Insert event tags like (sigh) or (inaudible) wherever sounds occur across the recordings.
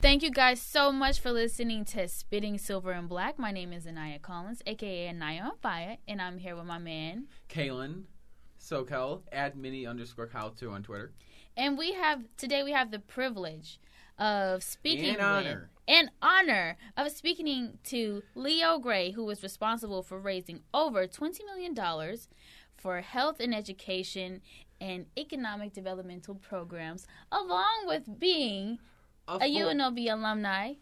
Thank you guys so much for listening to Spitting Silver and Black. My name is Anaya Collins, aka Anaya on Fire, and I'm here with my man. Kalen, SoCal, at mini underscore Kyle2 on Twitter. And we have today we have the privilege of speaking with- honor. And honor of speaking to Leo Gray, who was responsible for raising over twenty million dollars for health and education and economic developmental programs, along with being Of a course. UNLV alumni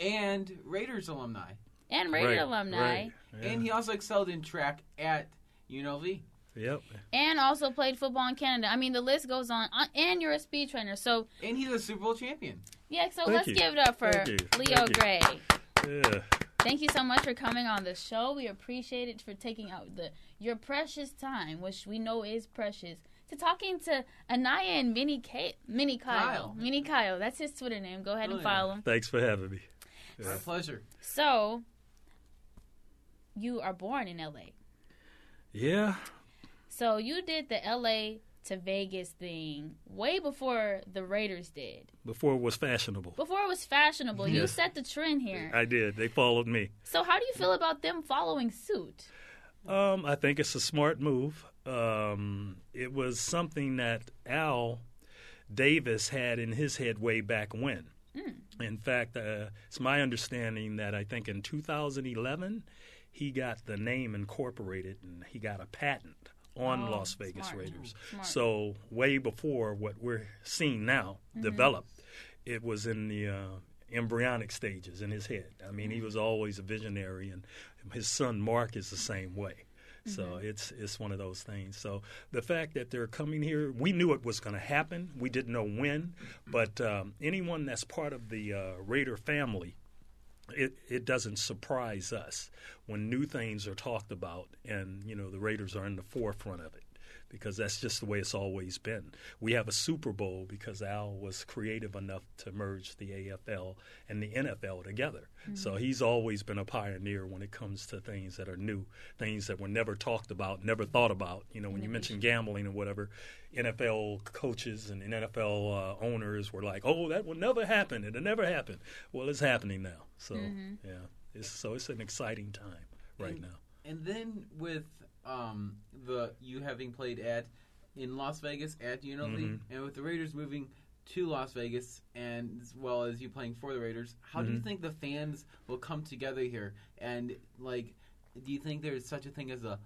and Raiders alumni. and Raider Right, alumni. right, yeah. And he also excelled in track at UNLV. Yep. and also played football in Canada. I mean, the list goes on. Uh, And you're a speed trainer, so And he's a Super Bowl champion. Yeah. So Thank let's you. give it up for Thank you. Leo Thank you. Gray. Yeah. Thank you so much for coming on the show. We appreciate it for taking out the your precious time, which we know is precious, to talking to Anaya and Minnie K- Minnie Kyle. Kyle. Minnie Kyle. That's his Twitter name. Go ahead Oh, and yeah. follow him. Thanks for having me. My pleasure. So, you are born in LA. Yeah. So you did the LA to Vegas thing way before the Raiders did. Before it was fashionable. Before it was fashionable, you set the trend here. I did. They followed me. So how do you feel about them following suit? Um, I think it's a smart move. Um, it was something that Al Davis had in his head way back when. In fact, uh, it's my understanding that I think in 2011 he got the name incorporated and he got a patent on Oh, Las Vegas smart. Raiders. Smart. So way before what we're seeing now developed, it was in the uh, embryonic stages in his head. I mean, he was always a visionary, and his son Mark is the same way. So it's it's one of those things. So the fact that they're coming here, we knew it was going to happen. We didn't know when, but um, anyone that's part of the uh, Raider family, it, it doesn't surprise us when new things are talked about and you know the Raiders are in the forefront of it because that's just the way it's always been. We have a Super Bowl because Al was creative enough to merge the AFL and the NFL together. So he's always been a pioneer when it comes to things that are new, things that were never talked about, never thought about. You know, when you mention gambling and whatever, NFL coaches and NFL uh, owners were like, "Oh, that will never happen. It'll never happen." Well, it's happening now. So yeah, it's, so it's an exciting time right And- now. And then with um, the you having played at in Las Vegas at UNLV, Mhm. and with the Raiders moving to Las Vegas, and as well as you playing for the Raiders, how do you Mhm. think the fans will come together here? And like, do you think there's such a thing as a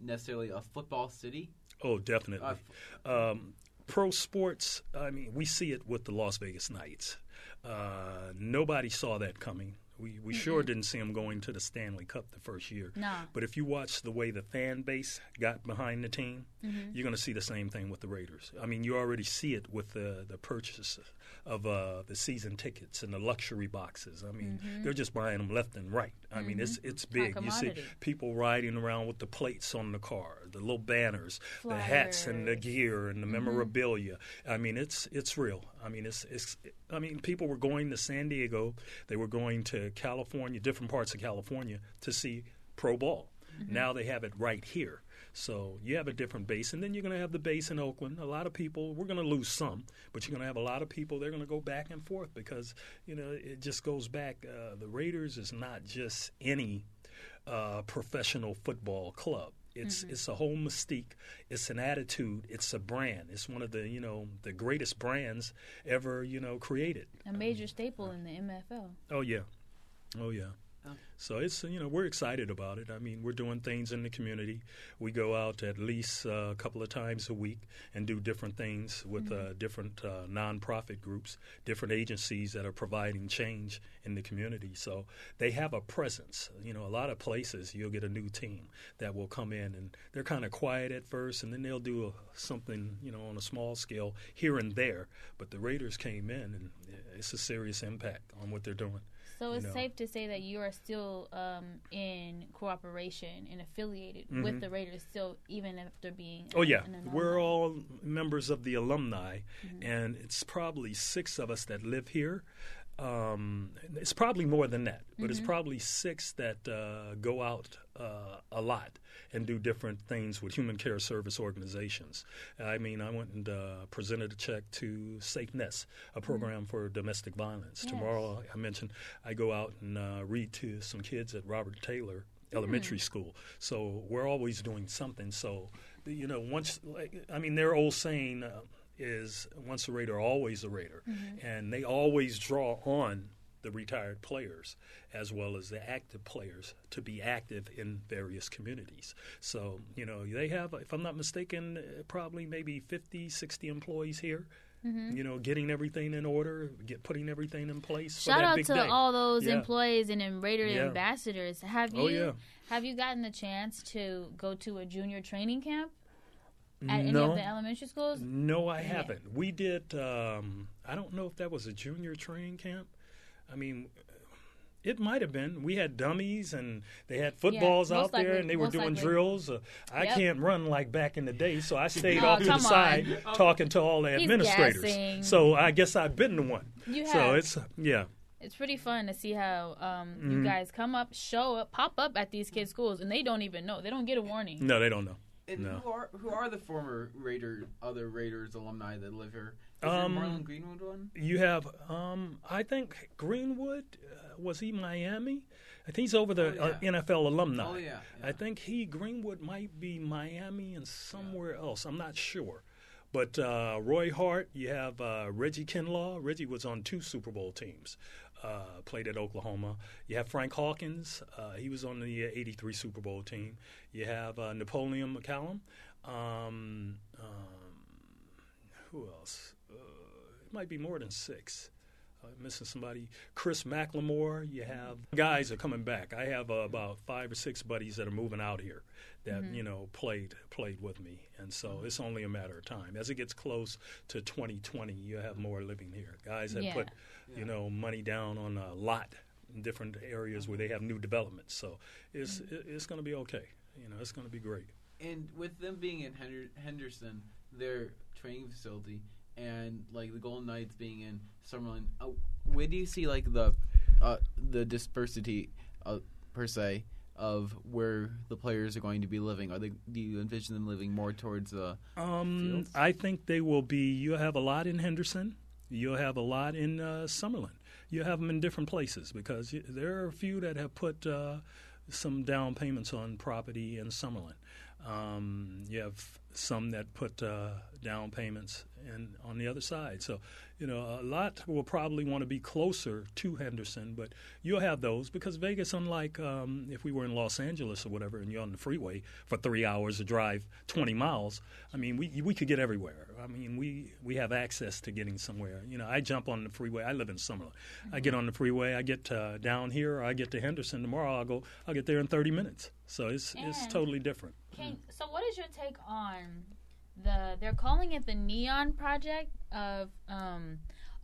necessarily a football city? Oh, definitely. Uh, um, pro sports, I mean, we see it with the Las Vegas Knights. Uh, nobody saw that coming. We, we sure didn't see them going to the Stanley Cup the first year. No. But if you watch the way the fan base got behind the team, mm-hmm. you're going to see the same thing with the Raiders. I mean, you already see it with the, the purchase of uh, the season tickets and the luxury boxes. I mean, they're just buying them left and right. I mean, it's it's big. You see people riding around with the plates on the car, the little banners, the hats and the gear and the memorabilia. I mean, it's it's real. I mean, it's it's. I mean, people were going to San Diego. They were going to California, different parts of California, to see pro ball. Now they have it right here. So you have a different base, and then you're going to have the base in Oakland. A lot of people, we're going to lose some, but you're going to have a lot of people. They're going to go back and forth because you know it just goes back. Uh, the Raiders is not just any uh, professional football club. It's it's a whole mystique. It's an attitude. It's a brand. It's one of the you know the greatest brands ever you know created. A major staple in the NFL. Oh yeah, oh yeah. So it's you know we're excited about it. I mean we're doing things in the community. We go out at least uh, a couple of times a week and do different things with uh, different uh, nonprofit groups, different agencies that are providing change in the community. So they have a presence. You know a lot of places you'll get a new team that will come in and they're kind of quiet at first and then they'll do a, something you know on a small scale here and there. But the Raiders came in and it's a serious impact on what they're doing. So it's know. safe to say that you are still um, in cooperation and affiliated Mm-hmm. with the Raiders, still even after being. Oh yeah, an we're all members of the alumni, and it's probably six of us that live here. Um, it's probably more than that, but it's probably six that uh, go out uh, a lot and do different things with human care service organizations. I mean, I went and uh, presented a check to SafeNest, a program for domestic violence. Yes. Tomorrow, I mentioned I go out and uh, read to some kids at Robert Taylor Elementary School. So we're always doing something. So you know, once like I mean, their old saying uh, is "once a raider, always a raider," and they always draw on the retired players as well as the active players to be active in various communities. So, you know, they have, if I'm not mistaken, uh, probably maybe 50, 60 employees here. You know, getting everything in order, get putting everything in place. for Shout out big to day. all those Yeah. employees and then Raider Yeah. ambassadors. Have you Oh, yeah. have you gotten the chance to go to a junior training camp at any of the elementary schools? No, I haven't. We did. Um, I don't know if that was a junior training camp. I mean, it might have been. We had dummies and they had footballs most out there and they were doing likely. drills. Uh, I Yep. can't run like back in the day, so I stayed Oh, off to the come side on. talking to all the He's administrators. gassing. So I guess I've been the one. You So it's yeah. It's pretty fun to see how um, Mm-hmm. you guys come up, show up, pop up at these kids' schools, and they don't even know. They don't get a warning. No, they don't know. And No. who are who are the former Raider other Raiders alumni that live here? Is Um, Marlon Greenwood one? You have, um, I think Greenwood uh, was he Miami? I think he's over the Oh, uh. NFL alumni. Oh, yeah, yeah. I think he Greenwood might be Miami and somewhere else. I'm not sure. But uh, Roy Hart, you have uh, Reggie Kinlaw. Reggie was on two Super Bowl teams. Uh, played at Oklahoma. You have Frank Hawkins. Uh, he was on the '83 Super Bowl team. You have uh, Napoleon McCallum. Um, um, who else? Uh, it might be more than six. Uh, missing somebody. Chris McLemore. You have guys are coming back. I have uh, about five or six buddies that are moving out here that you know played played with me, and so it's only a matter of time. As it gets close to 2020, you have more living here. Guys that Yeah. put you know money down on a lot in different areas where they have new developments. So it's it- it's going to be okay. You know, it's going to be great. And with them being in Henderson, their training facility, and like the Golden Knights being in Summerlin, uh, where do you see like the uh, the dispersity uh, per se of where the players are going to be living? Are they? Do you envision them living more towards the? Um, Fields? I think they will be. You'll have a lot in Henderson. You'll have a lot in uh, Summerlin. You'll have them in different places because there are a few that have put uh, some down payments on property in Summerlin. Um, you have some that put uh, down payments in, on the other side. So, you know, a lot will probably want to be closer to Henderson, but you'll have those because Vegas, unlike um, if we were in Los Angeles or whatever, and you're on the freeway for three hours to drive 20 miles, I mean, we we could get everywhere. I mean, we we have access to getting somewhere. You know, I jump on the freeway. I live in Summerlin. I get on the freeway. I get uh, down here. Or I get to Henderson tomorrow. I'll go. I'll get there in 30 minutes. So it's it's totally different. Can, so, what is your take on the? They're calling it the Neon Project of um,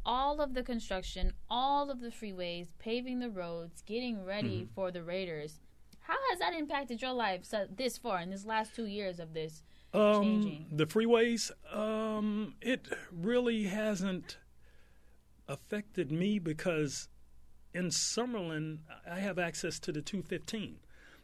all of the construction, all of the freeways, paving the roads, getting ready Mm-hmm. for the Raiders. How has that impacted your life so, this far in this last two years of this? Um, changing? the freeways, um, it really hasn't affected me because in Summerlin, I have access to the 215.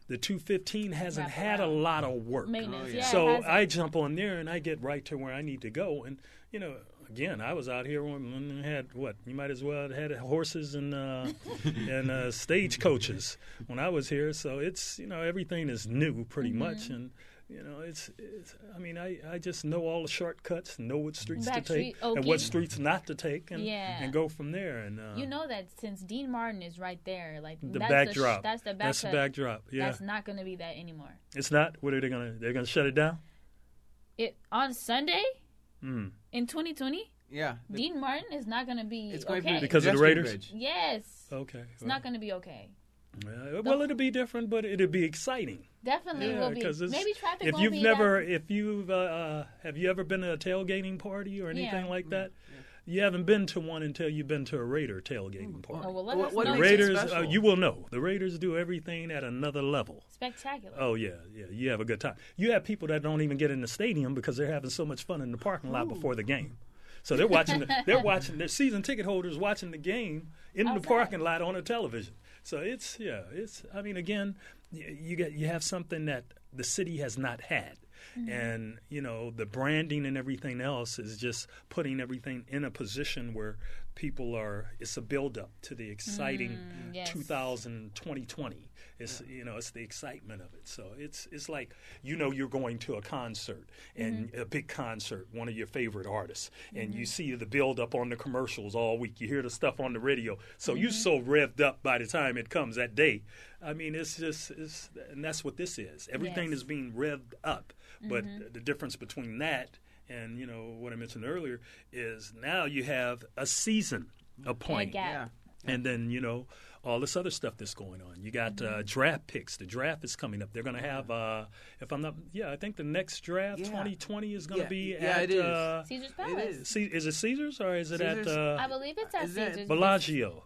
The 215 hasn't Wrap had a lot of work. Maintenance, Oh, yeah. yeah. So. I jump on there and I get right to where I need to go. And you know, again, I was out here when when had what you might as well have had horses and uh, (laughs) and uh, stage coaches when I was here. So it's you know everything is new pretty much, and You know, it's, it's. I mean, I, I just know all the shortcuts, know what streets Back to take, street, and what streets not to take, and Yeah. and go from there. And uh, You know that since Dean Martin is right there, like the that's backdrop. The sh- that's the back That's the backdrop. Yeah, That's not going to be that anymore. it's not. What are they gonna? They're gonna shut it down. It on Sunday Mm. in 2020, Yeah. the- Dean Martin is not going to be it's going okay. to be Because of the pedestrian Raiders? bridge. yes, Okay. it's not going to be okay. Well, well, it'll be different, but it'll be exciting. Definitely Yeah, will be. 'cause it's- Maybe traffic If you've be never, that- if you've, uh, uh, have you ever been to a tailgating party or anything Yeah. like that? You haven't been to one until you've been to a Raider tailgating party. Oh well, let What- us what know. the Raiders, uh, you will know. The Raiders do everything at another level. Spectacular. Oh yeah, yeah. You have a good time. You have people that don't even get in the stadium because they're having so much fun in the parking lot before the game. So they're watching. The, (laughs) they're watching. Their season ticket holders watching the game in the parking lot on a television. So it's yeah. It's. I mean, again, y- you get you have something that the city has not had. Mm-hmm. And you know the branding and everything else is just putting everything in a position where people are. It's a build up to the exciting mm, yes. 2000 2020. It's you know it's the excitement of it. So it's it's like you know you're going to a concert and mm-hmm. a big concert, one of your favorite artists, and you mm-hmm. see the build up on the commercials all week. You hear the stuff on the radio, so you're mm-hmm. so revved up by the time it comes that day. I mean, it's just it's and that's what this is. Everything Yes. is being revved up, but the difference between that and you know what I mentioned earlier is now you have a season, a point, gap. Yeah. and then you know all this other stuff that's going on. You got Mm-hmm. uh, draft picks. The draft is coming up. They're going to have, uh, if I'm not, yeah, I think the next draft, Yeah. 2020, is going to Yeah, be yeah, at. it is. Uh, Caesar's Palace. is. C- is it Caesars or is it Caesars. at uh, I believe it's at Is that Caesar's. Bellagio?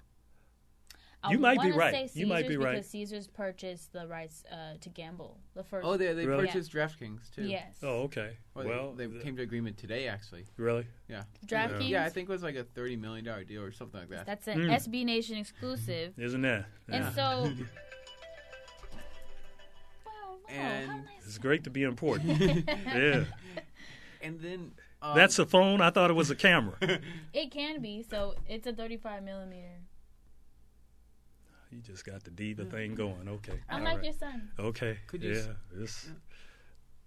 I You might be right. Say You might be Caesars right. Because Caesars purchased the rights uh, to gamble. The first. Oh, they they Really? purchased DraftKings too. Yes. Oh, okay. Well, Well, they th- came to agreement today, actually. really? Yeah. DraftKings. Yeah, I think it was like a thirty million dollar deal or something like that. That's an Mm. SB Nation exclusive. (laughs) Isn't that? And so. (laughs) Wow, wow, And- how nice. It's great to be important. (laughs) yeah. and then um, That's a phone. I thought it was a camera. It can be. So it's a 35 millimeter. You just got the diva thing going. Okay. I'm All like right. your son. Okay. Could you yeah. s- This,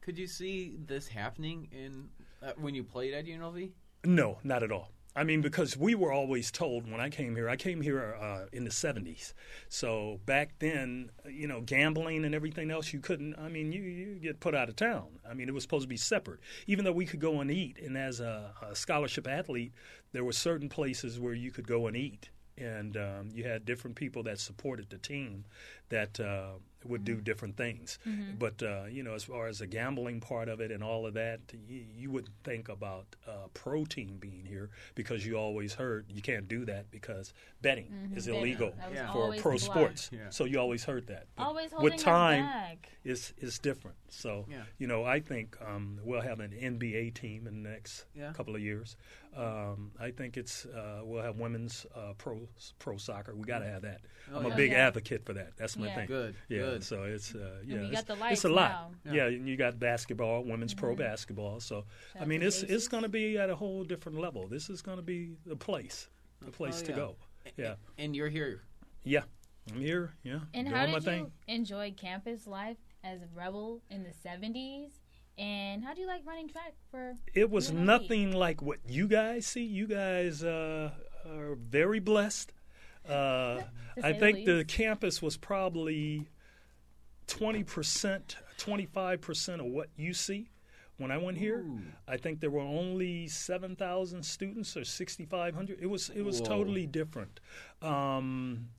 Could you see this happening in uh, when you played at UNLV? No, not at all. I mean, because we were always told when I came here, I came here uh, in the 70s. So back then, you know, gambling and everything else, you couldn't, I mean, you, you get put out of town. I mean, it was supposed to be separate. Even though we could go and eat, and as a, a scholarship athlete, there were certain places where you could go and eat. And um, you had different people that supported the team that uh, would do different things. But, uh, you know, as far as the gambling part of it and all of that, you, you wouldn't think about uh, pro team being here because you always heard you can't do that because betting is illegal That Yeah. for pro the sports. Yeah. So you always heard that. But Always holding with time, back. it's, it's different. So, Yeah. you know, I think um, we'll have an NBA team in the next Yeah. couple of years. Um, I think it's uh, we'll have women's uh, pro pro soccer. We got to have that. Oh, I'm a yeah. big Yeah. advocate for that. That's my Yeah. thing. Good, Yeah. good. So it's uh, yeah. we it's, got the it's a lot. now. Yeah. Yeah. and you got basketball, women's pro basketball. So I mean, to it's it's going to be at a whole different level. This is going to be the place, the place to yeah. go. Yeah. And you're here. Yeah. I'm here. Yeah. And doing how my did thing. you enjoy campus life as a rebel in the 70s? And how do you like running track for? It was UNLV? nothing like what you guys see. You guys uh, are very blessed. Uh, (laughs) I say the think the campus was probably 20%, 25% of what you see. When I went here, Ooh. I think there were only 7,000 students or 6,500. It was it was Whoa. totally different. Um,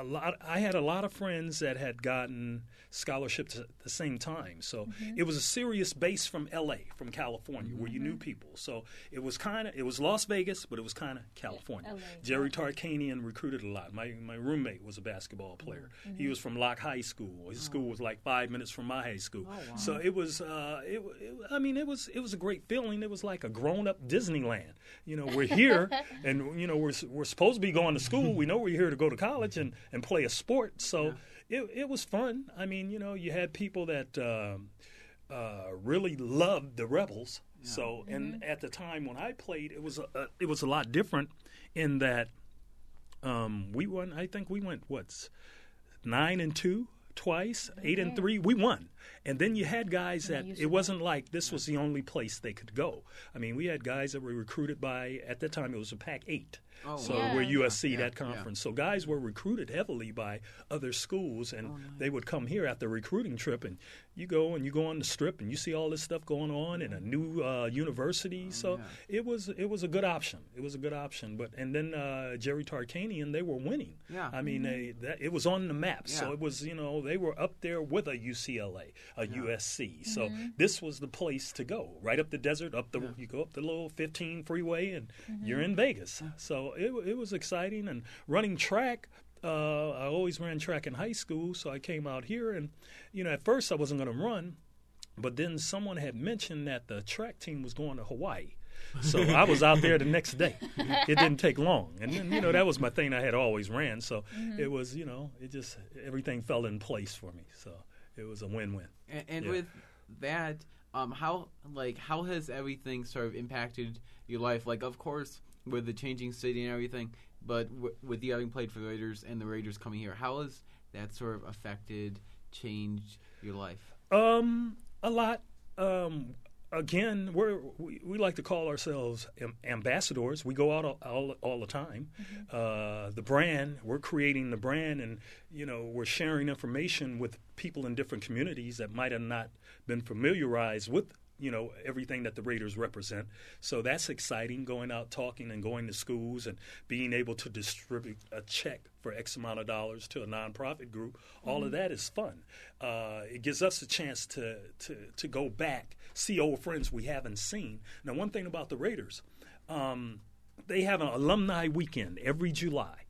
a lot. I had a lot of friends that had gotten scholarships at the same time. So Mm-hmm. it was a serious base from L.A. from California where you knew Mm-hmm. people. So it was kind of it was Las Vegas, but it was kind of California. LA, Jerry Tarkanian recruited a lot. My my roommate was a basketball player. Mm-hmm. He was from Locke High School. His school was like five minutes from my high school. Oh, So it was. Uh, it, it, I mean, it was it was a great feeling. It was like a grown up Disneyland. You know, we're here, (laughs) and you know we're we're supposed to be going to school. We know we're here to go to college and and play a sport. So it it was fun. I mean, you know, you had people that. Um, uh, really loved the Rebels. So, and at the time when I played, it was a, a, it was a lot different in that um, we won. I think we went what's nine and two twice, eight and three. We won. And then you had guys that it wasn't like this was the only place they could go. I mean, we had guys that were recruited by at that time it was a Pac eight. Oh, so wow. we're USC yeah, that yeah. conference. So guys were recruited heavily by other schools, and they would come here after a recruiting trip. And you go and you go on the strip, and you see all this stuff going on in a new uh, university. so it was it was a good option. It was a good option. But and then uh, Jerry Tarkanian, they were winning. Yeah. I mean, they, that, it was on the map. So it was you know they were up there with a UCLA, a USC. So mm-hmm. this was the place to go. Right up the desert, up the you go up the little 15 freeway, and mm-hmm. you're in Vegas. So it it was exciting and running track. Uh, I always ran track in high school, so I came out here, and you know, at first I wasn't going to run, but then someone had mentioned that the track team was going to Hawaii. So I was out there the (laughs) next day. It didn't take long, and then, you know that was my thing. I had always ran, so mm-hmm. it was you know it just everything fell in place for me. So it was a win-win. And, and Yeah. with that, um, how like how has everything sort of impacted your life? Like, of course, with the changing city and everything, but w- with you having played for the Raiders and the Raiders coming here, how has that sort of affected, changed your life? Um, a lot. Um, again, we're we, we like to call ourselves ambassadors. We go out all, all, all the time. Uh, the brand, we're creating the brand, and you know we're sharing information with people in different communities that might have not been familiarized with. You know everything that the Raiders represent, so that's exciting. Going out talking and going to schools and being able to distribute a check for X amount of dollars to a nonprofit group. All of that is fun. Uh, it gives us a chance to, to to go back, see old friends we haven't seen. Now, one thing about the Raiders, um, they have an alumni weekend every July,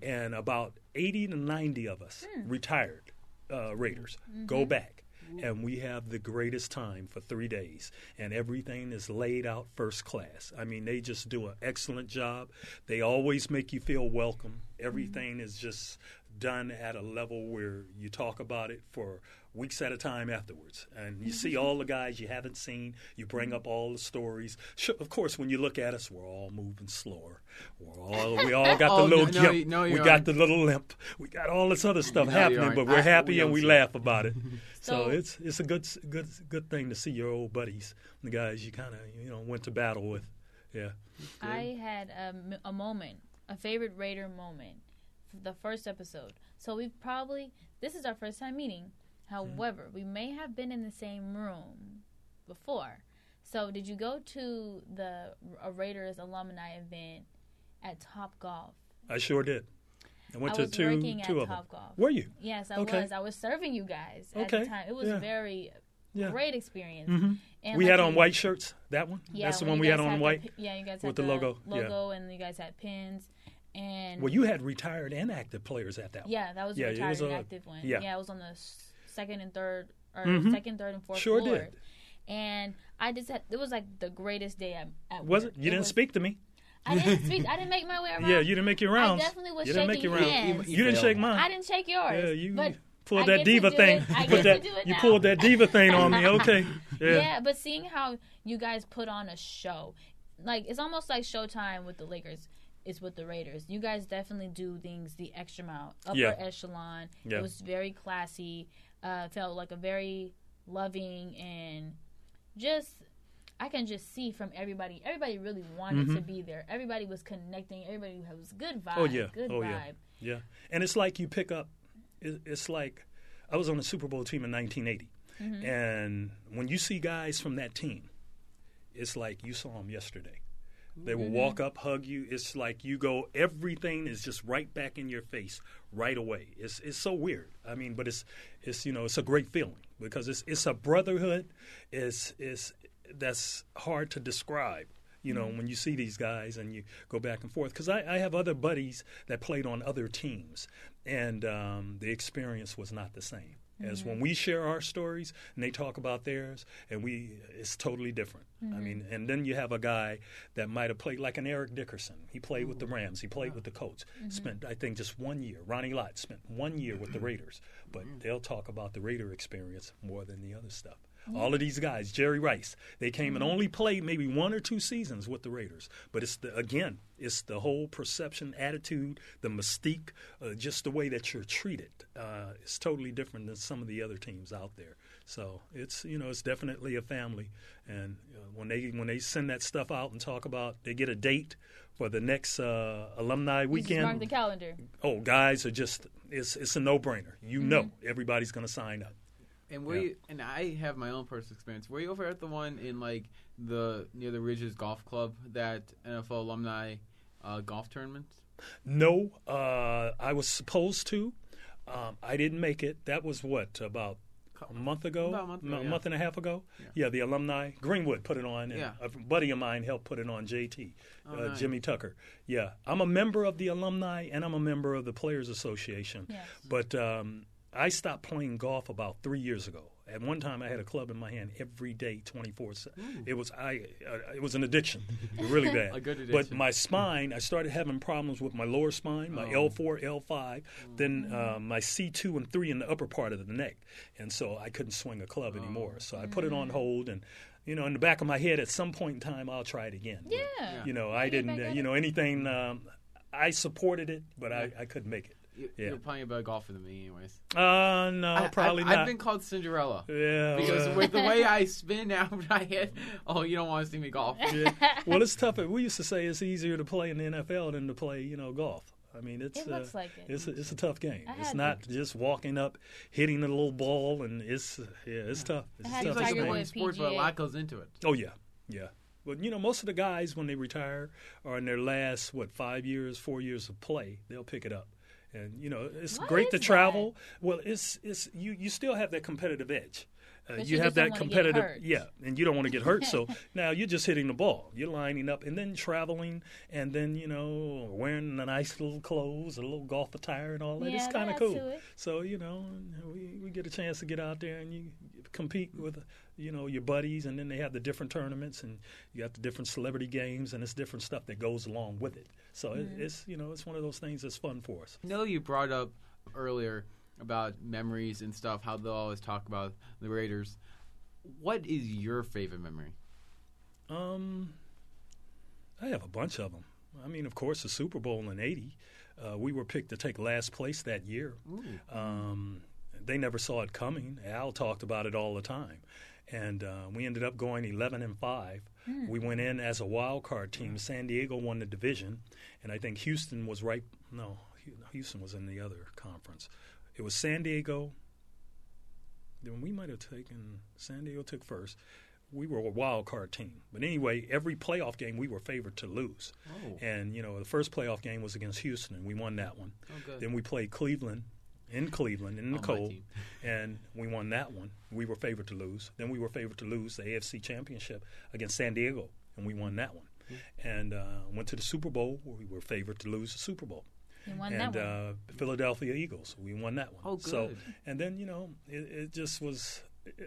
and about eighty to ninety of us retired uh, Raiders go back. And we have the greatest time for three days, and everything is laid out first class. I mean, they just do an excellent job. They always make you feel welcome. Mm-hmm. Everything is just done at a level where you talk about it for weeks at a time afterwards. And you see all the guys you haven't seen. You bring up all the stories. Sure, of course, when you look at us, we're all moving slower. We're all we all got (laughs) Oh, the little no, no, gimp. you- no, we got aren't. the little limp. We got all this other stuff No, happening, but we're I- happy we and we see laugh about it. (laughs) so So- it's it's a good good good thing to see your old buddies, the guys you kind of you know went to battle with. Yeah. I had a moment, a favorite Raider moment, f- the first episode. So we've probably this is our first time meeting. However, we may have been in the same room before. So did you go to the a Raiders alumni event at Top Golf? I sure did. I went I to two working two at of them. Top Golf. Were you? Yes, I Okay. was. I was serving you guys at Okay, the time. It was yeah. very Yeah. great experience. Mhm. And we like had on white shirts. That one. Yeah, That's the one we had on the white. pi- yeah, you guys with had the logo, yeah. logo, and you guys had pins. And Well, you had retired and active players at that. one. yeah, that was Yeah, it retired was and a- active one. yeah. Yeah. it was on the second and third, or Mhm. second, third, and fourth Sure floor. did. And I just had it was like the greatest day at, at Was work. it? You didn't was- speak to me. I didn't speak. (laughs) I didn't make my way around. Yeah, you didn't make your rounds. definitely was you didn't make your rounds. hands. You, didn't shake mine. I didn't shake yours. yeah, you but pulled I that diva thing. it. I Put that. do it you pulled that diva thing on me. (laughs) Okay. Yeah. Yeah. but seeing how you guys put on a show, like it's almost like Showtime with the Lakers. Is with the Raiders. You guys definitely do things the extra mile, upper Yeah. echelon. Yeah. It was very classy. Uh, felt like a very loving and just. I can just see from everybody. Everybody really wanted to be there. Everybody was connecting. Everybody was good vibe. Mm-hmm. Oh yeah. Good oh vibe. yeah. Yeah. And it's like you pick up. It's like I was on the Super Bowl team in 1980, Mm-hmm. and when you see guys from that team, it's like you saw them yesterday. They will Mm-hmm. walk up, hug you. It's like you go. Everything is just right back in your face right away. It's it's so weird. I mean, but it's it's you know it's a great feeling because it's it's a brotherhood. It's it's that's hard to describe. You know, when you see these guys and you go back and forth, because I, I have other buddies that played on other teams, and um, the experience was not the same as when mm-hmm. we share our stories and they talk about theirs, and we it's totally different. I mm-hmm. mean, and then you have a guy that might have played like an Eric Dickerson. He played with the mm-hmm. Rams. He played with the Colts. Spent I think just one year. Ronnie Lott spent one year with the Raiders, but they'll talk about the Raider experience more than the other stuff. All of these guys, Jerry Rice, they came and only played maybe one or two seasons with the Raiders. But it's the again, it's the whole perception, attitude, the mystique, uh, just the way that you're treated. Uh, it's totally different than some of the other teams out there. So it's you know it's definitely a family, and uh, when they when they send that stuff out and talk about they get a date for the next uh, alumni just weekend. mark the calendar. oh, guys are just it's it's a no brainer. You know everybody's going to sign up. And were Yeah. you, and I have my own personal experience. Were you over at the one in like the near the Ridges Golf Club that NFL alumni uh, golf tournament? No, uh, I was supposed to. Um, I didn't make it. That was what about a month ago, About a month ago, M- yeah. month and a half ago. Yeah. the alumni Greenwood put it on, and Yeah. a buddy of mine helped put it on. JT, Oh, uh, nice. Jimmy Tucker. Yeah, I'm a member of the alumni, and I'm a member of the Players Association. Yes. But um, I stopped playing golf about three years ago. At one time, I had a club in my hand every day, 24 seven. It was I. Uh, it was an addiction, really (laughs) bad. A good addiction. But my spine, I started having problems with my lower spine, my Oh. L4, L5, then uh, my C2 and 3 in the upper part of the neck. And so I couldn't swing a club anymore. So I put it on hold. And, you know, in the back of my head, at some point in time, I'll try it again. But, Yeah. you know, I didn't, uh, you know, anything, um, I supported it, but I, I couldn't make it. You, Yeah. You're playing a better golfer than me, anyways. Uh, no, I- probably I, not. I've been called Cinderella. yeah. Because well, (laughs) with the way I spin out (laughs) I hit, oh, you don't want to see me golf. yeah. Well, it's tough. We used to say it's easier to play in the NFL than to play, you know, golf. I mean, it's It looks uh, like it. It's a, it's a tough game. I It's had not just walking up, hitting a little ball, and it's yeah, it's tough. It's I a had Seems tough like Tiger a game. Sport, but a lot goes into it. Oh yeah, yeah. But you know, most of the guys when they retire are in their last what five years, four years of play, they'll pick it up. And you know, it's Why great to travel. Well, it's it's you you still have that competitive edge. Uh, you you have that competitive, yeah, and you don't want to get hurt. So (laughs) now you're just hitting the ball. You're lining up and then traveling, and then you know wearing a nice little clothes, a little golf attire, and all that. Yeah, it's kind of cool. So you know, we we get a chance to get out there and you compete with you know your buddies, and then they have the different tournaments, and you got the different celebrity games, and it's different stuff that goes along with it. So it, it's you know it's one of those things that's fun for us. I know you brought up earlier about memories and stuff, how they'll always talk about the Raiders. What is your favorite memory? Um, I have a bunch of them. I mean, of course, the Super Bowl in '80, uh, we were picked to take last place that year. Um, they never saw it coming. Al talked about it all the time, and uh, we ended up going 11 and five. Hmm. We went in as a wild card team. San Diego won the division, and I think Houston was right. No, Houston was in the other conference. It was San Diego. Then we might have taken San Diego took first. We were a wild card team, but anyway, every playoff game we were favored to lose. Oh. And you know, the first playoff game was against Houston, and we won that one. Oh, good. Then we played Cleveland in Cleveland in the cold, and we won that one. We were favored to lose. Then we were favored to lose the AFC Championship against San Diego, and we won that one. And uh, went to the Super Bowl where we were favored to lose the Super Bowl. Won and that one. Uh, Philadelphia Eagles, we won that one. Oh, good. So, and then you know, it, it just was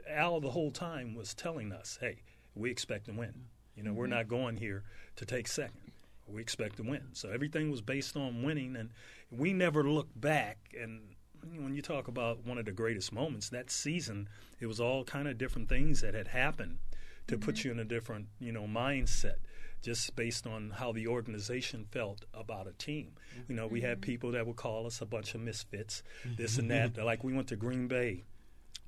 Al the whole time was telling us, "Hey, we expect to win. You know, Mm-hmm. we're not going here to take second. We expect to win." So everything was based on winning, and we never looked back. And when you talk about one of the greatest moments that season, it was all kind of different things that had happened to put Mm-hmm. you in a different, you know, mindset just based on how the organization felt about a team. You know, we Mm-hmm. had people that would call us a bunch of misfits, this and that. (laughs) like we went to Green Bay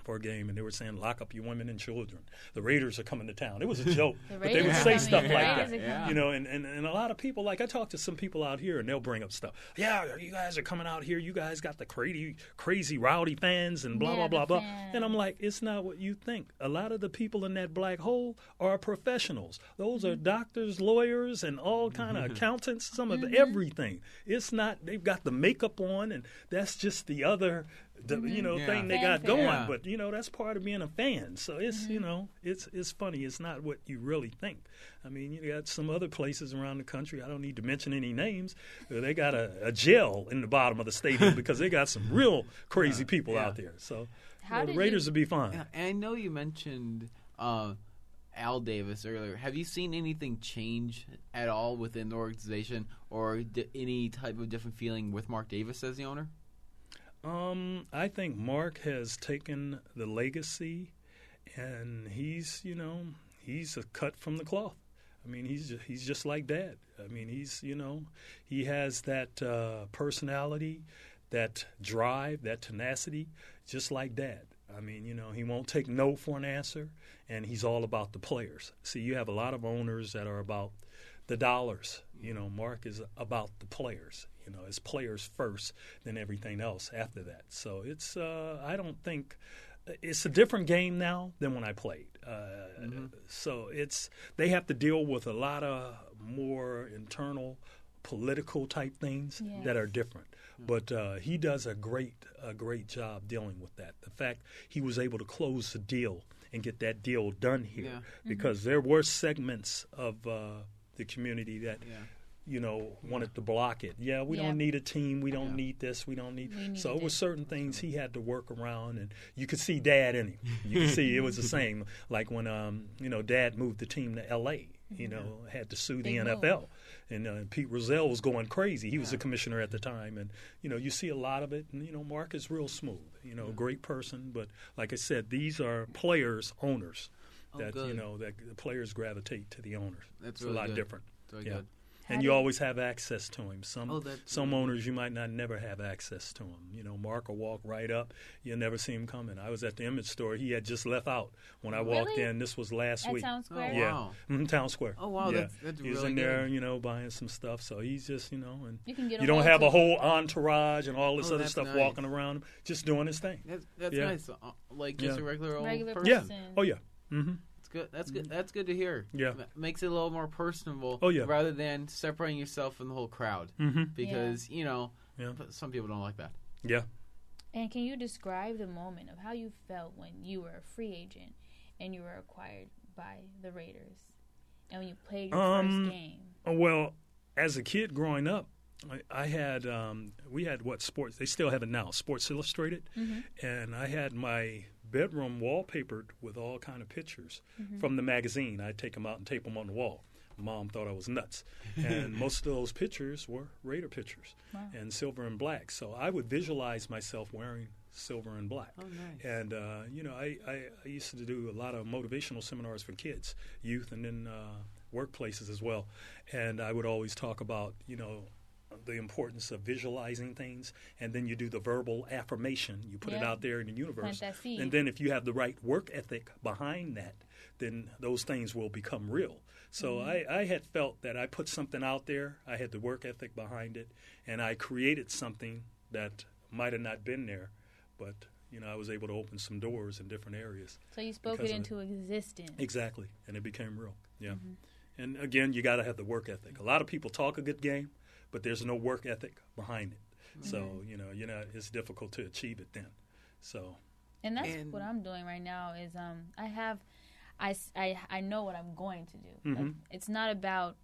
for a game and they were saying, lock up your women and children. The Raiders are coming to town. It was a (laughs) joke. The but they would say stuff The like that. are coming. You know, and, and, and a lot of people, like I talk to some people out here and they'll bring up stuff. Yeah, you guys are coming out here. You guys got the crazy, crazy rowdy fans and blah, Yeah, blah, blah, blah. fans. And I'm like, it's not what you think. A lot of the people in that black hole are professionals. Those are mm-hmm. doctors, lawyers, and all kind of mm-hmm. accountants. Some of mm-hmm. everything. It's not. They've got the makeup on, and that's just the other, the, you know, Yeah. thing they got Fanfare. going. Yeah. But you know, that's part of being a fan. So it's you know, it's it's funny. It's not what you really think. I mean, you got some other places around the country. I don't need to mention any names. They got a, a jail in the bottom of the stadium (laughs) because they got some real crazy people yeah. out there. So How you know, the did you- Raiders would be fine. Yeah, and I know you mentioned uh, Al Davis earlier. Have you seen anything change at all within the organization, or d- any type of different feeling with Mark Davis as the owner? Um, I think Mark has taken the legacy, and he's you know he's a cut from the cloth. I mean he's he's just like Dad. I mean he's you know he has that uh, personality, that drive, that tenacity, just like Dad. I mean, you know, he won't take no for an answer, and he's all about the players. See, you have a lot of owners that are about the dollars. You know, Mark is about the players. You know, it's players first, then everything else after that. So it's, uh, I don't think it's a different game now than when I played. Uh, mm-hmm. So it's they have to deal with a lot of more internal political type things yes. that are different. But uh, he does a great a great job dealing with that. The fact he was able to close the deal and get that deal done here, yeah. because mm-hmm. there were segments of uh, the community that. Yeah. You know, wanted to block it. Yeah, we yeah. don't need a team. We don't need this. We don't need. We so it was certain things he had to work around, and you could see Dad in him. You could see it was the (laughs) same. Like when um, you know, Dad moved the team to L.A. You mm-hmm. know, had to sue the NFL and uh, Pete Rozelle was going crazy. He was the commissioner at the time, and you know you see a lot of it. And you know Mark is real smooth. You know, great person, but like I said, these are players, owners. Oh, that you know that the players gravitate to the owners. That's it's really a lot good. different. Very yeah. good and you always have access to him. Some oh, some owners you might not never have access to him. You know, Mark will walk right up. You'll never see him coming. I was at the image store. He had just left out when I walked really? in. This was last at week. Town Square. Oh, yeah, wow. mm-hmm, Town Square. Oh wow, yeah. that's, that's he's really in good. there, you know, buying some stuff. So he's just, you know, and you, can get you don't have a whole entourage and all this Oh, other stuff nice. walking around him, just doing his thing. That's, that's Yeah. nice. Uh, like just Yeah. a regular old Regular person. Yeah. Oh yeah. Mm-hmm. That's good. That's good. That's good to hear. Yeah. Ma- makes it a little more personable. Oh, yeah. Rather than separating yourself from the whole crowd, Mm-hmm. because you know, Yeah. some people don't like that. Yeah. And can you describe the moment of how you felt when you were a free agent and you were acquired by the Raiders, and when you played your Um, first game? Well, as a kid growing up, I, I had um, we had what sports? They still have it now, Sports Illustrated, Mm-hmm. and I had my bedroom wallpapered with all kind of pictures Mm-hmm. from the magazine. I'd take them out and tape them on the wall. Mom thought I was nuts, and (laughs) most of those pictures were Raider pictures Wow. and silver and black. So I would visualize myself wearing silver and black. Oh, nice. And uh, you know, I, I, I used to do a lot of motivational seminars for kids, youth, and then uh, workplaces as well. And I would always talk about you know the importance of visualizing things, and then you do the verbal affirmation. You put it out there in the universe, and then if you have the right work ethic behind that, then those things will become real. So Mm-hmm. I, I had felt that I put something out there, I had the work ethic behind it, and I created something that might have not been there, but you know I was able to open some doors in different areas. So you spoke it into existence. Exactly, and it became real. Yeah, Mm-hmm. and again, you got to have the work ethic. A lot of people talk a good game, but there's no work ethic behind it. So you know, you know, it's difficult to achieve it then. So And that's And- what I'm doing right now. Is um, I have, I know what I'm going to do. Like, Mhm. it's not about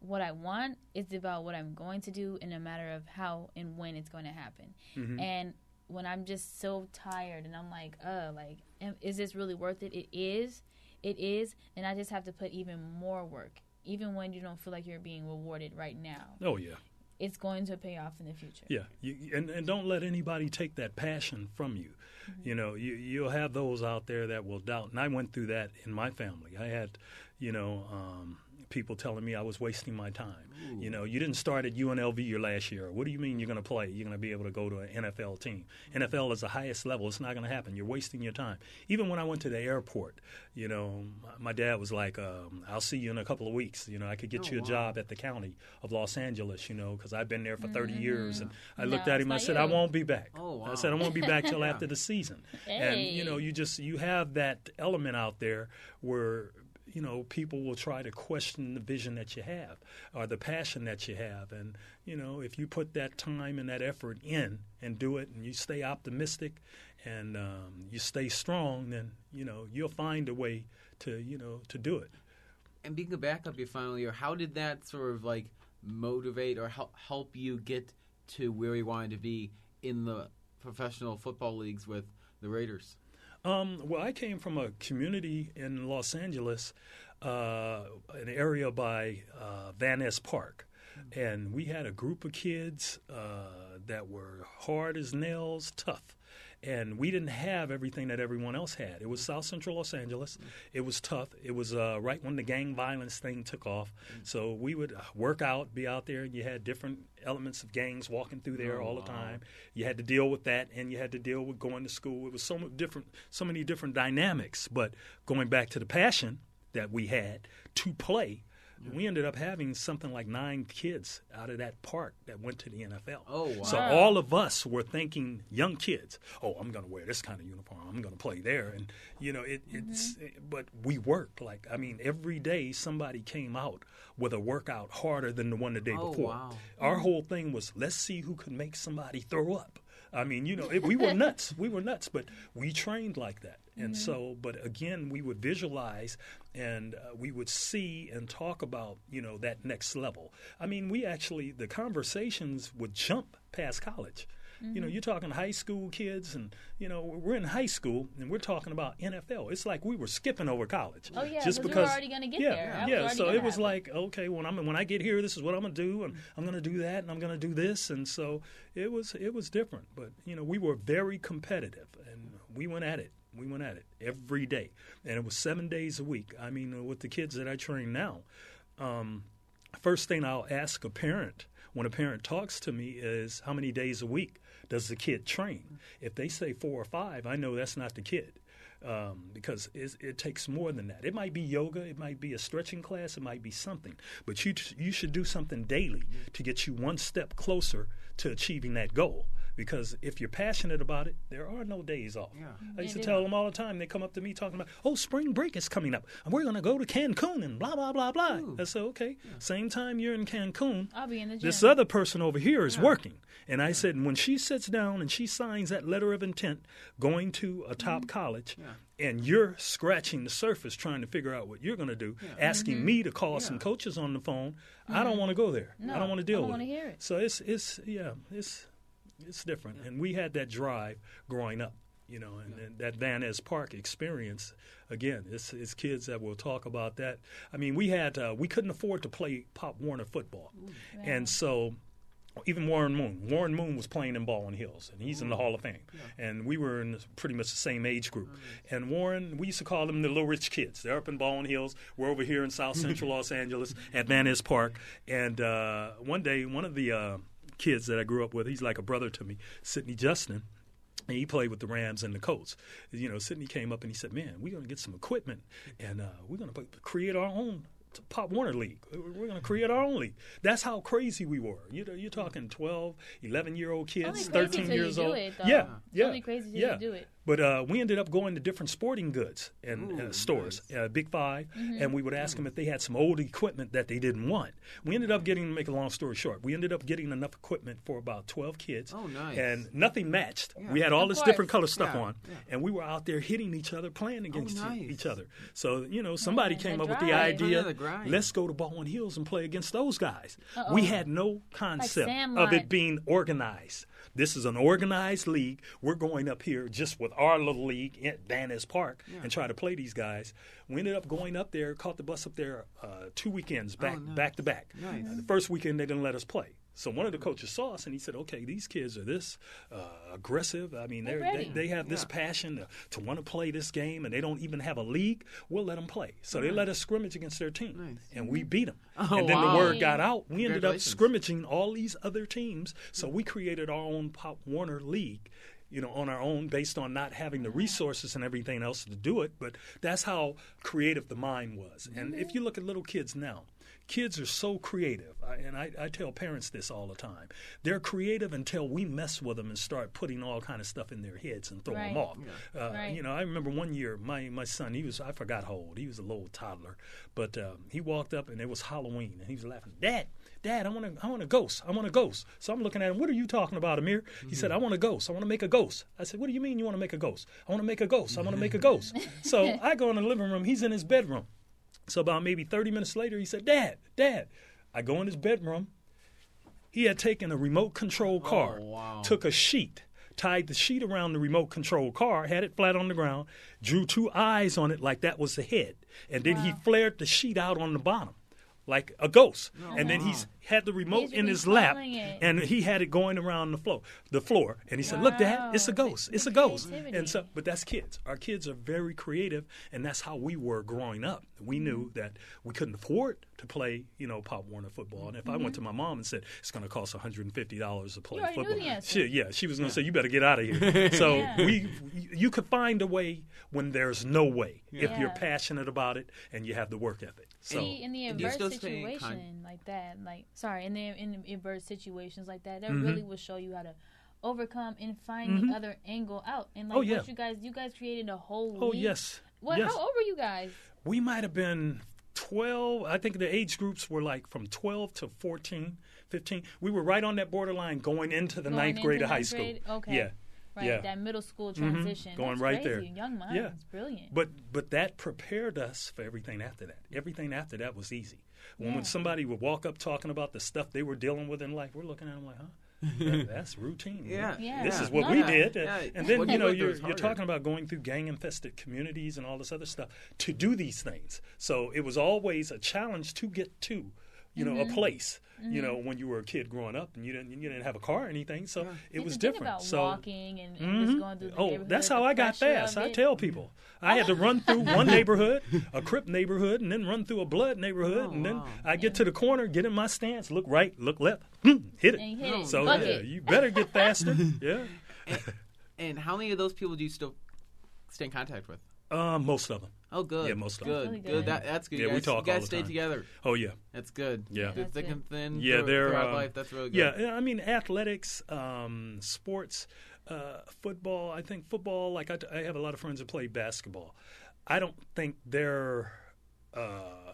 what I want. It's about what I'm going to do in a matter of how and when it's going to happen. mhm. And when I'm just so tired and I'm like, uh, like, am, is this really worth it? It is. It is. And I just have to put even more work, even when you don't feel like you're being rewarded right now. oh yeah. It's going to pay off in the future. Yeah, you, and and don't let anybody take that passion from you. Mm-hmm. You know, you you'll have those out there that will doubt, and I went through that in my family. I had, you know, um, people telling me I was wasting my time. You know, you didn't start at UNLV your last year. What do you mean you're going to play? You're going to be able to go to an NFL team. NFL is the highest level. It's not going to happen. You're wasting your time. Even when I went to the airport, you know, my, my dad was like, um, "I'll see you in a couple of weeks. You know, I could get Oh, you a wow. job at the county of Los Angeles. You know, because I've been there for 30 years." And I No, looked at him. I said, you. "I won't be back." Oh, I said, "I won't be back (laughs) till Yeah. after the season." And you know, you just you have that element out there where you know people will try to question the vision that you have or the passion that you have and you know if you put that time and that effort in and do it and you stay optimistic and um, you stay strong then you know you'll find a way to you know to do it And being a backup your final year, how did that sort of like motivate or help help you get to where you wanted to be in the professional football leagues with the Raiders? Um, well, I came from a community in Los Angeles, uh, an area by uh, Van Ness Park. and we had a group of kids uh, that were hard as nails, tough. And we didn't have everything that everyone else had. It was South Central Los Angeles. It was tough. It was uh, right when the gang violence thing took off. So we would uh, work out, be out there, and you had different elements of gangs walking through there Oh, all the wow. time. You had to deal with that, and you had to deal with going to school. It was so different, so many different dynamics. But going back to the passion that we had to play, we ended up having something like nine kids out of that park that went to the NFL. Oh, wow. So all of us were thinking, young kids, oh, I'm going to wear this kind of uniform. I'm going to play there, and you know, it, it's. Mm-hmm. But we worked like I mean, every day somebody came out with a workout harder than the one the day Oh, before. wow. Our mm-hmm. whole thing was let's see who can make somebody throw up. I mean, you know, it, we were (laughs) nuts. We were nuts, but we trained like that. And mm-hmm. so, but again, we would visualize and uh, we would see and talk about, you know, that next level. I mean, we actually, the conversations would jump past college. You know, mm-hmm. you're talking high school kids, and you know we're in high school, and we're talking about NFL. It's like we were skipping over college. Oh, yeah, just 'cause we were because already gonna get yeah, there. Was Yeah, so it was happen. like, okay, when I'm when I get here, this is what I'm gonna do, and mm-hmm. I'm gonna do that, and I'm gonna do this, and so it was it was different. But you know, we were very competitive, and we went at it. We went at it every day, and it was seven days a week. I mean, with the kids that I train now, um, first thing I'll ask a parent when a parent talks to me is how many days a week does the kid train? If they say four or five, I know that's not the kid. Um, because it takes more than that. It might be yoga, it might be a stretching class, it might be something, but you you should do something daily to get you one step closer to achieving that goal. Because if you're passionate about it, there are no days off. Yeah. I used to tell them all the time. They come up to me talking about, "Oh, spring break is coming up, and we're going to go to Cancun and blah blah blah blah." I said, "Okay." Same time you're in Cancun, I'll be in the gym. this other person over here is working. And I said, when she sits down and she signs that letter of intent going to a top mm-hmm. college, and you're scratching the surface trying to figure out what you're going to do, asking mm-hmm. me to call some coaches on the phone, I don't mm-hmm. want to go there. No, I don't want to deal I don't with wanna it. hear it. So it's it's yeah, it's it's different. And we had that drive growing up. You know, and, and that Van Ness Park experience, again, it's, it's kids that will talk about that. I mean, we had uh, we couldn't afford to play Pop Warner football, and so even Warren Moon. Warren Moon was playing in Baldwin Hills, and he's in the Hall of Fame. And we were in pretty much the same age group. And Warren, we used to call them the little rich kids. They're up in Baldwin Hills. We're over here in South Central (laughs) Los Angeles at Van Ness Park. And uh, one day, one of the uh, kids that I grew up with, he's like a brother to me, Sidney Justin. And he played with the Rams and the Colts. You know, Sidney came up and he said, "Man, we're going to get some equipment, and uh, we're going to create our own Pop Warner League. We're going to create our own league." That's how crazy we were. You know, you're talking 12, 11 year old kids, 13 till years old. it. Yeah, It's yeah, only crazy yeah. do it. But uh, we ended up going to different sporting goods and Ooh, uh, stores, uh, Big 5 Mm-hmm. and we would ask them if they had some old equipment that they didn't want. We ended up getting, to make a long story short, we ended up getting enough equipment for about 12 kids. Oh, nice. And nothing matched. Yeah. We had all Of this course. different color stuff Yeah, on, yeah. and we were out there hitting each other, playing against e- nice. each other. So, you know, somebody came up with the idea the let's go to Baldwin Hills and play against those guys. We had no concept Sam of it being organized. This is an organized league. We're going up here just with our little league at Van Ness Park and try to play these guys. We ended up going up there, caught the bus up there uh, two weekends back Oh, nice. back to back. Nice. Uh, the first weekend they didn't let us play. So one of the coaches saw us and he said, "Okay, these kids are this uh, aggressive. I mean, They're they they have this Yeah. passion to, to want to play this game, and they don't even have a league. We'll let them play. So they let us scrimmage against their team, Nice. and we beat them. Oh, and then wow. the word got out. We ended up scrimmaging all these other teams. So we created our own Pop Warner League. You know, on our own, based on not having the resources and everything else to do it, but that's how creative the mind was. And if you look at little kids now, kids are so creative, I, and I, I tell parents this all the time. They're creative until we mess with them and start putting all kind of stuff in their heads and throw them Right. off. Uh, Right. You know, I remember one year, my my son, he was I forgot how old. He was a little toddler, but um, he walked up and it was Halloween, and he was laughing, Dad. Dad, I want to, I want a ghost. I want a ghost. So I'm looking at him. What are you talking about, Amir? He said, I want a ghost. I want to make a ghost. I said, What do you mean you want to make a ghost? I want to make a ghost. I want to make a ghost. (laughs) so I go in the living room. He's in his bedroom. So about maybe 30 minutes later, he said, Dad, Dad. I go in his bedroom. He had taken a remote control oh, car, Oh, wow. took a sheet, tied the sheet around the remote control car, had it flat on the ground, drew two eyes on it like that was the head, and then he flared the sheet out on the bottom. Like a ghost, Oh, and then wow. he's had the remote He's in his lap, it. and he had it going around the floor, the floor, and he said, "Look, Dad, it's a ghost. The- It's a ghost." And so, but that's kids. Our kids are very creative, and that's how we were growing up. We knew Mm-hmm. that we couldn't afford to play, you know, Pop Warner football. And if I went to my mom and said it's going to cost one hundred and fifty dollars to play Mm-hmm. You already knew football, she, yeah, she was going to say, "You better get out of here." (laughs) so Yeah. we, you could find a way when there's no way if you're passionate about it and you have the work ethic. So See, in the adverse in con- situation like that, like sorry, in the in the adverse situations like that, that Mhm. really will show you how to overcome and find Mhm. the other angle out. And like Oh, yeah. what you guys, you guys created a whole. Oh league. yes, What? yes. How old were you guys? we might have been 12 i think the age groups were like from 12 to 14 15 we were right on that borderline going into the Going ninth grade of high ninth school? Okay. yeah Right, Yeah. that middle school Mhm. transition. Going That's right crazy. there. Young minds, Yeah. brilliant. but but that prepared us for everything after that everything after that was easy when, Yeah. when somebody would walk up talking about the stuff they were dealing with in life we're looking at them like huh That- (laughs) that's routine Yeah. Yeah. this is what No, we yeah. did Yeah. and then What you you know you're, you're talking about going through gang infested communities and all this other stuff to do these things so it was always a challenge to get to you know Mm-hmm. a place you know when you were a kid growing up and you didn't you didn't have a car or anything so it was have to think different about so walking and, and Mhm. just going through Oh, neighborhood, that's the how I got fast. I tell people I had to (laughs) run through one neighborhood, a Crip neighborhood, and then run through a Blood neighborhood, Oh, and then wow. I get to the corner, get in my stance, look right, look left, hmm, (laughs) hit it. And you hit it, So buck yeah, you better get faster. (laughs) yeah, And how many of those people do you still stay in contact with? uh, most of them. Oh, good. Yeah, most of good. them. Really good. good. That, that's good. Yeah, you we guys, talk you all guys the stay time. together. Oh yeah, That's good. Yeah. Through That's thick good. and thin. yeah. through- They're throughout uh, life. That's really good. Yeah, I mean athletics, um, sports, uh, football. I think football. Like I have a lot of friends that play basketball. I don't think their uh,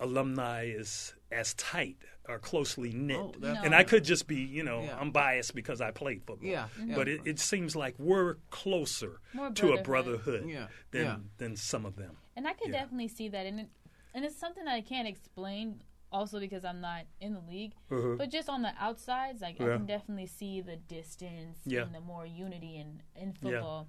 alumni is as tight or closely knit. Oh, that's- And I could just be, you know, Yeah. I'm biased because I played football. Yeah, yeah. But it, it seems like we're closer to a brotherhood. brotherhood Yeah, than yeah. than some of them. And I can Yeah. definitely see that, and it, and it's something that I can't explain. Also, because I'm not in the league, Uh-huh. but just on the outsides, like I can definitely see the distance Yeah. and the more unity in in Yeah. football.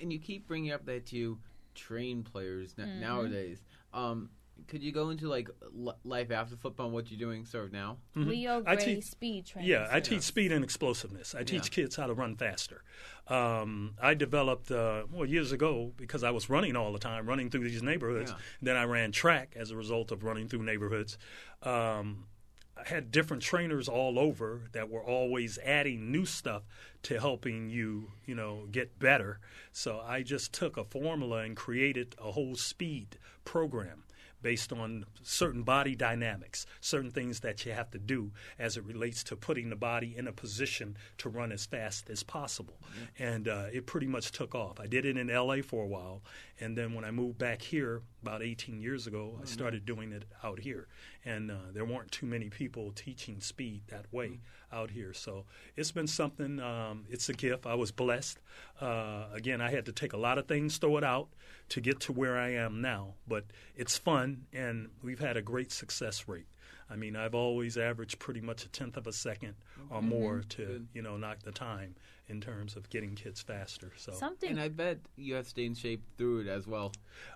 And you keep bringing up that you train players Mm-hmm. nowadays. Um, could you go into like li- life after football what you're doing sort of now? Leo Mm-hmm. I Gray teach- speed training. Yeah, I teach speed and explosiveness. I teach Yeah. kids how to run faster. Um, I developed uh, well years ago because I was running all the time, running through these neighborhoods. Yeah. Then I ran track as a result of running through neighborhoods. Um, I had different trainers all over that were always adding new stuff to helping you, you know, get better. So I just took a formula and created a whole speed program based on certain body dynamics, certain things that you have to do as it relates to putting the body in a position to run as fast as possible. And uh, it pretty much took off. I did it in LA for a while, and then when I moved back here about 18 years ago, I started doing it out here. And uh, there weren't too many people teaching speed that way out here. So it's been something, um, it's a gift. I was blessed. Uh, again, I had to take a lot of things, throw it out to get to where I am now. But it's fun, and we've had a great success rate. I mean, I've always averaged pretty much a tenth of a second or more to, you know, knock the time in terms of getting kids faster. So, Something And I bet you have stayed in shape through it as well.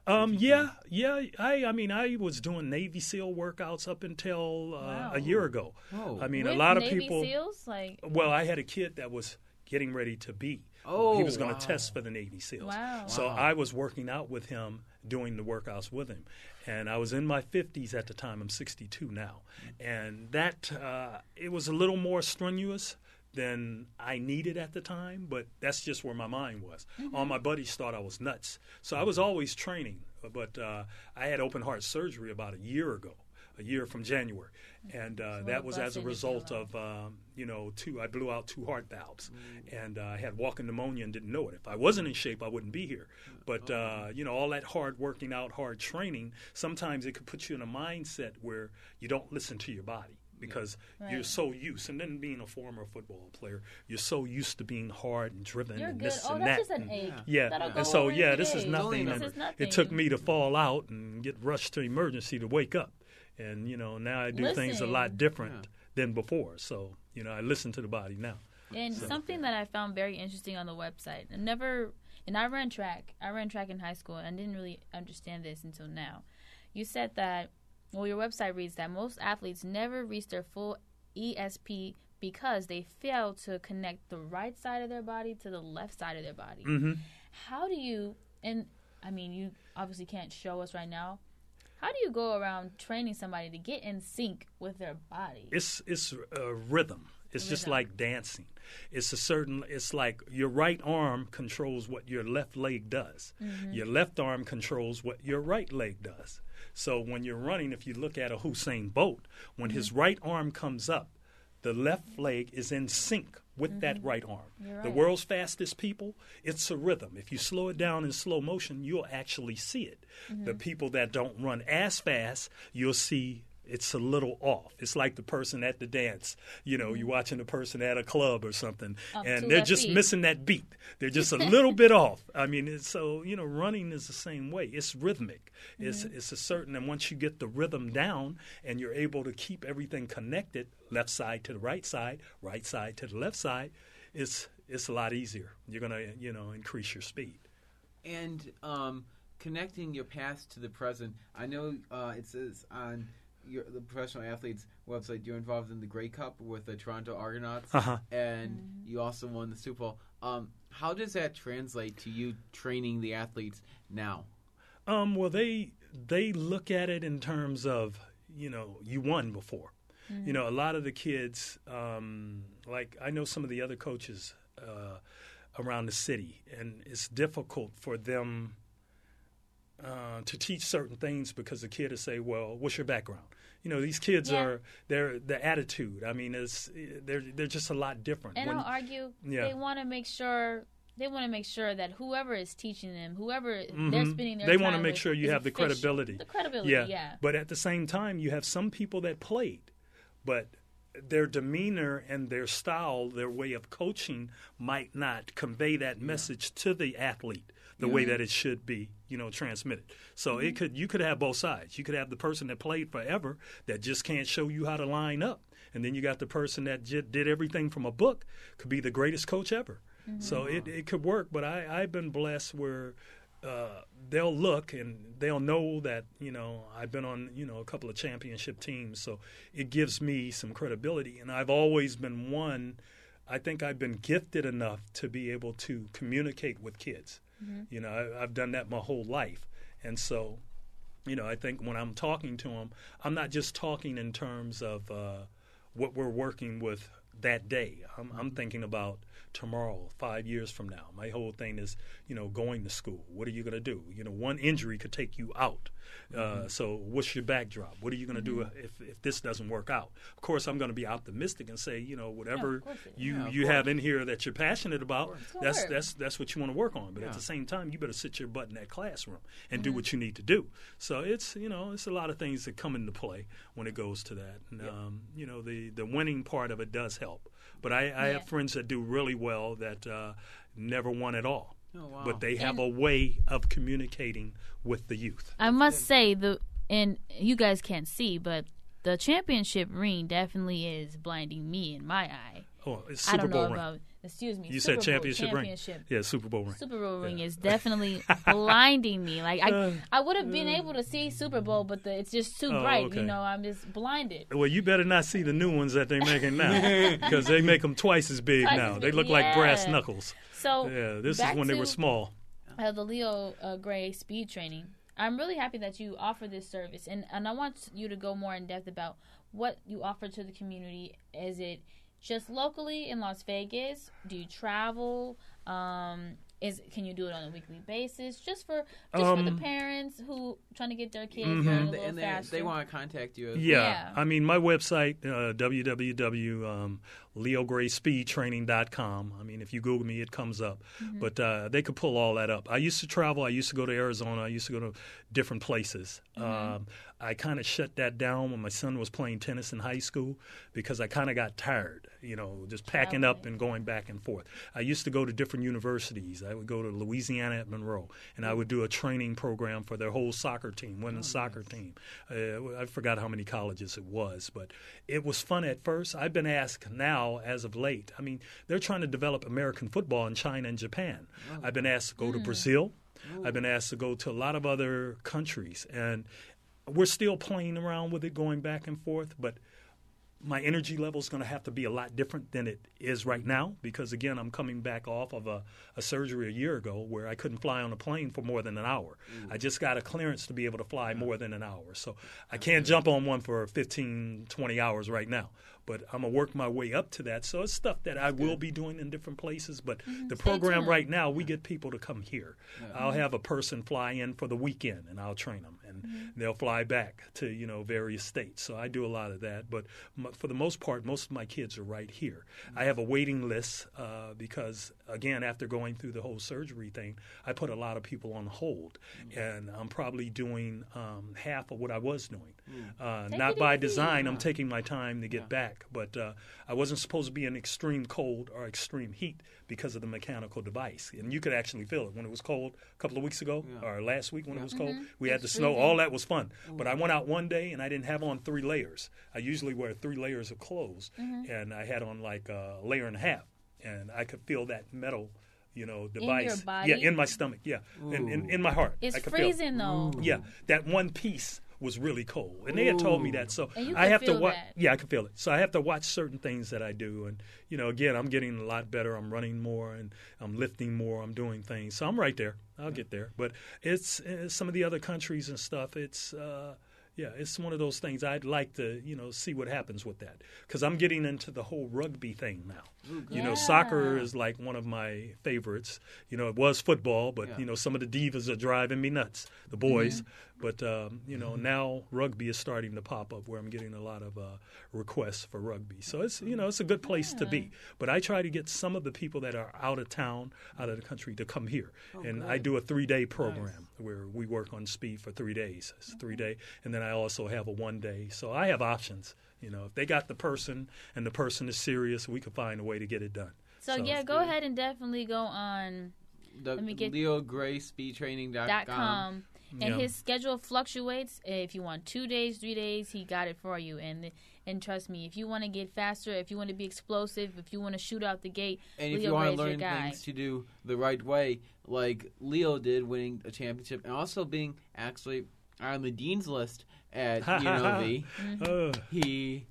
um, yeah, yeah. I, I mean, I was doing Navy SEAL workouts up until uh, Wow. a year ago. Oh. I mean, with a lot of Navy people. SEAls, like Well, I had a kid that was getting ready to be. Oh, he was going to wow. test for the Navy SEALs. Wow. So Wow. I was working out with him, doing the workouts with him, and I was in my 50s at the time. I'm 62 now, and that uh, it was a little more strenuous than I needed at the time, but that's just where my mind was. All my buddies thought I was nuts, so I was always training. But uh, I had open heart surgery about a year ago, a year from January, and uh, that was as a result of um, you know two. I blew out two heart valves, and uh, I had walking pneumonia and didn't know it. If I wasn't in shape, I wouldn't be here. But uh, you know, all that hard working out, hard training, sometimes it could put you in a mindset where you don't listen to your body. Because you're so used, and then being a former football player, you're so used to being hard and driven you're and good. this Oh, and that's that. just an ache. Yeah, That'll go and so away yeah, this is nothing. This is nothing. It took me to fall out and get rushed to emergency to wake up, and you know now I do things a lot Listen. different than before. So you know I listen to the body now. And something that I found very interesting on the website, I never, and I ran track. I ran track in high school, and I didn't really understand this until now. You said that well, your website reads that most athletes never reach their full ESP because they fail to connect the right side of their body to the left side of their body. hmm How do you, and I mean, you obviously can't show us right now. How do you go around training somebody to get in sync with their body? It's it's a rhythm. It's just like dancing. It's a certain. It's like your right arm controls what your left leg does. Mm-hmm. Your left arm controls what your right leg does. So when you're running, if you look at a Usain Bolt, when his Mm-hmm. right arm comes up, the left leg is in sync with that right arm. Mm-hmm. The world's fastest people, it's a rhythm. If you slow it down in slow motion, you'll actually see it. Mm-hmm. The people that don't run as fast, you'll see it's a little off. It's like the person at the dance. You know, you're watching the person at a club or something, Up and they're just feet. missing that beat. They're just a little (laughs) bit off. I mean, it's, so you know, running is the same way. It's rhythmic. It's it's a certain, and once you get the rhythm down, and you're able to keep everything connected, left side to the right side, right side to the left side, it's it's a lot easier. You're gonna you know increase your speed. And um, connecting your past to the present. I know uh, it says on your, the professional athletes website you're involved in the Grey Cup with the Toronto Argonauts, Uh-huh. and you also won the Super Bowl. Um, how does that translate to you training the athletes now? Um, well, they they look at it in terms of you know you won before. You know, a lot of the kids, um, like I know some of the other coaches uh, around the city, and it's difficult for them uh, to teach certain things because the kid will say, "Well, what's your background?" You know, these kids Yeah. are they're the attitude. I mean, it's they're they're just a lot different. And When- I'll argue Yeah. they want to make sure they want to make sure that whoever is teaching them, whoever they're Mhm. spending their They wanna make with sure you have the efficient. credibility. The credibility, yeah. yeah. But at the same time, you have some people that played, but their demeanor and their style, their way of coaching might not convey that message to the athlete the way that it should be, you know, transmitted. So Mm-hmm. it could you could have both sides. You could have the person that played forever that just can't show you how to line up, and then you got the person that j- did everything from a book, could be the greatest coach ever. So it, it could work, but I, I've been blessed where uh, they'll look and they'll know that you know I've been on you know a couple of championship teams, so it gives me some credibility. And I've always been one. I think I've been gifted enough to be able to communicate with kids. You know, I, I've done that my whole life, and so you know, I think when I'm talking to them, I'm not just talking in terms of uh, what we're working with that day. I'm, I'm thinking about tomorrow, five years from now. My whole thing is, you know, going to school. What are you going to do? You know, one injury could take you out. Uh, so, what's your backdrop? What are you going to do if, if this doesn't work out? Of course, I'm going to be optimistic and say, you know, whatever is. you Yeah, you have in here that you're passionate about, that's that's that's what you want to work on. But at the same time, you better sit your butt in that classroom and do what you need to do. So it's you know it's a lot of things that come into play when it goes to that. And, um, you know the the winning part of it does help. But I, I Yeah. have friends that do really well that uh, never won at all. Oh, wow. But they have And- a way of communicating with the youth. I must say the and you guys can't see, but the championship ring definitely is blinding me in my eye. Oh, it's I Super don't know Bowl ring. about excuse me. You Super said Bowl, championship, championship. ring. Yeah, Super Bowl ring. Super Bowl ring is (laughs) definitely blinding me. Like I, Uh, I would have been able to see Super Bowl, but the, it's just too Oh, bright. okay. You know, I'm just blinded. Well, you better not see the new ones that they're making now (laughs) because they make them twice as big Twice now. as They big, look like brass knuckles. So Yeah, this is when they were small. Uh, the Leo uh, Gray speed training. I'm really happy that you offer this service, and and I want you to go more in depth about what you offer to the community. Is it just locally in Las Vegas? Do you travel? Um, is can you do it on a weekly basis? Just for just for the Um, parents who trying to get their kids Mhm. learning a little and they, faster. they want to contact you. As Yeah. Yeah. I mean, my website, uh, www.leograyspeedtraining.com. I mean, if you Google me, it comes up. Mm-hmm. But uh, they could pull all that up. I used to travel. I used to go to Arizona. I used to go to different places. Mm-hmm. Um, I kind of shut that down when my son was playing tennis in high school because I kind of got tired, you know, just packing up and going back and forth. I used to go to different universities. I would go to Louisiana at Monroe, and I would do a training program for their whole soccer team, women's soccer team. Uh, I forgot how many colleges it was, but it was fun at first. I've been asked now, as of late, I mean, they're trying to develop American football in China and Japan. I've been asked to go to hmm. Brazil. I've been asked to go to a lot of other countries, and we're still playing around with it, going back and forth, but my energy level is going to have to be a lot different than it is right now because again i'm coming back off of a, a, surgery a year ago where i couldn't fly on a plane for more than an hour mm. i just got a clearance to be able to fly more than an hour so i can't jump on one for 15 20 hours right now but I'm gonna work my way up to that. So it's stuff that I will be doing in different places. But mm-hmm. the program right now, we get people to come here. I'll have a person fly in for the weekend, and I'll train them, and mm-hmm. they'll fly back to you know various states. So I do a lot of that. But for the most part, most of my kids are right here. Mm-hmm. I have a waiting list uh, because again, after going through the whole surgery thing, I put a lot of people on hold, mm-hmm. and I'm probably doing um, half of what I was doing. Mm. Uh, not by design. I'm taking my time to get yeah. back but uh, I wasn't supposed to be in extreme cold or extreme heat because of the mechanical device. And you could actually feel it when it was cold a couple of weeks ago yeah. or last week when it was cold. Mm-hmm. We it's had the snow. All that was fun. Mm-hmm. But I went out one day and I didn't have on three layers. I usually wear three layers of clothes, mm-hmm. and I had on like a layer and a half, and I could feel that metal you know, device. In yeah, in my stomach. Yeah, in, in, in my heart. It's freezing though. Yeah, that one piece was really cold, and they had told me that. So I have to watch. Yeah, I can feel it. So I have to watch certain things that I do, and you know, again, I'm getting a lot better. I'm running more, and I'm lifting more. I'm doing things. So I'm right there. I'll get there. But it's, it's some of the other countries and stuff. It's uh, yeah, it's one of those things I'd like to, you know, see what happens with that because I'm getting into the whole rugby thing now. Ooh, you know, soccer is like one of my favorites. You know, it was football, but yeah. you know, some of the divas are driving me nuts, the boys. Mm-hmm. But um, you know, mm-hmm. now rugby is starting to pop up where I'm getting a lot of uh, requests for rugby. So it's you know, it's a good place yeah. to be. But I try to get some of the people that are out of town, out of the country, to come here, oh, and good. I do a three day program nice. where we work on speed for three days. It's three mm-hmm. day, and then I also have a one day. So I have options. You know, if they got the person and the person is serious, we could find a way to get it done. So, so yeah, go ahead and definitely go on. The let me get LeoGraySpeedTraining.com. And yeah. his schedule fluctuates. If you want two days, three days, he got it for you. And and trust me, if you want to get faster, if you want to be explosive, if you want to shoot out the gate, and Leo if you want to learn things to do the right way, like Leo did, winning a championship, and also being actually on the dean's list at UNLV, (laughs) (laughs) he,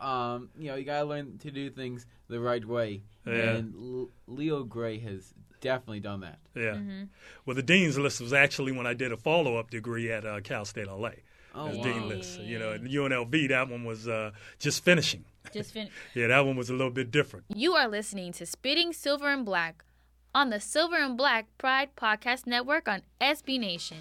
um, you know, you gotta learn to do things the right way. Yeah. And L- Leo Gray has definitely done that. Yeah. Mm-hmm. Well, the dean's list was actually when I did a follow up degree at uh, Cal State LA. Oh, wow. dean list. You know, at UNLV, that one was uh, just finishing. Just fin- (laughs) yeah, that one was a little bit different. You are listening to Spitting Silver and Black on the Silver and Black Pride Podcast Network on SB Nation.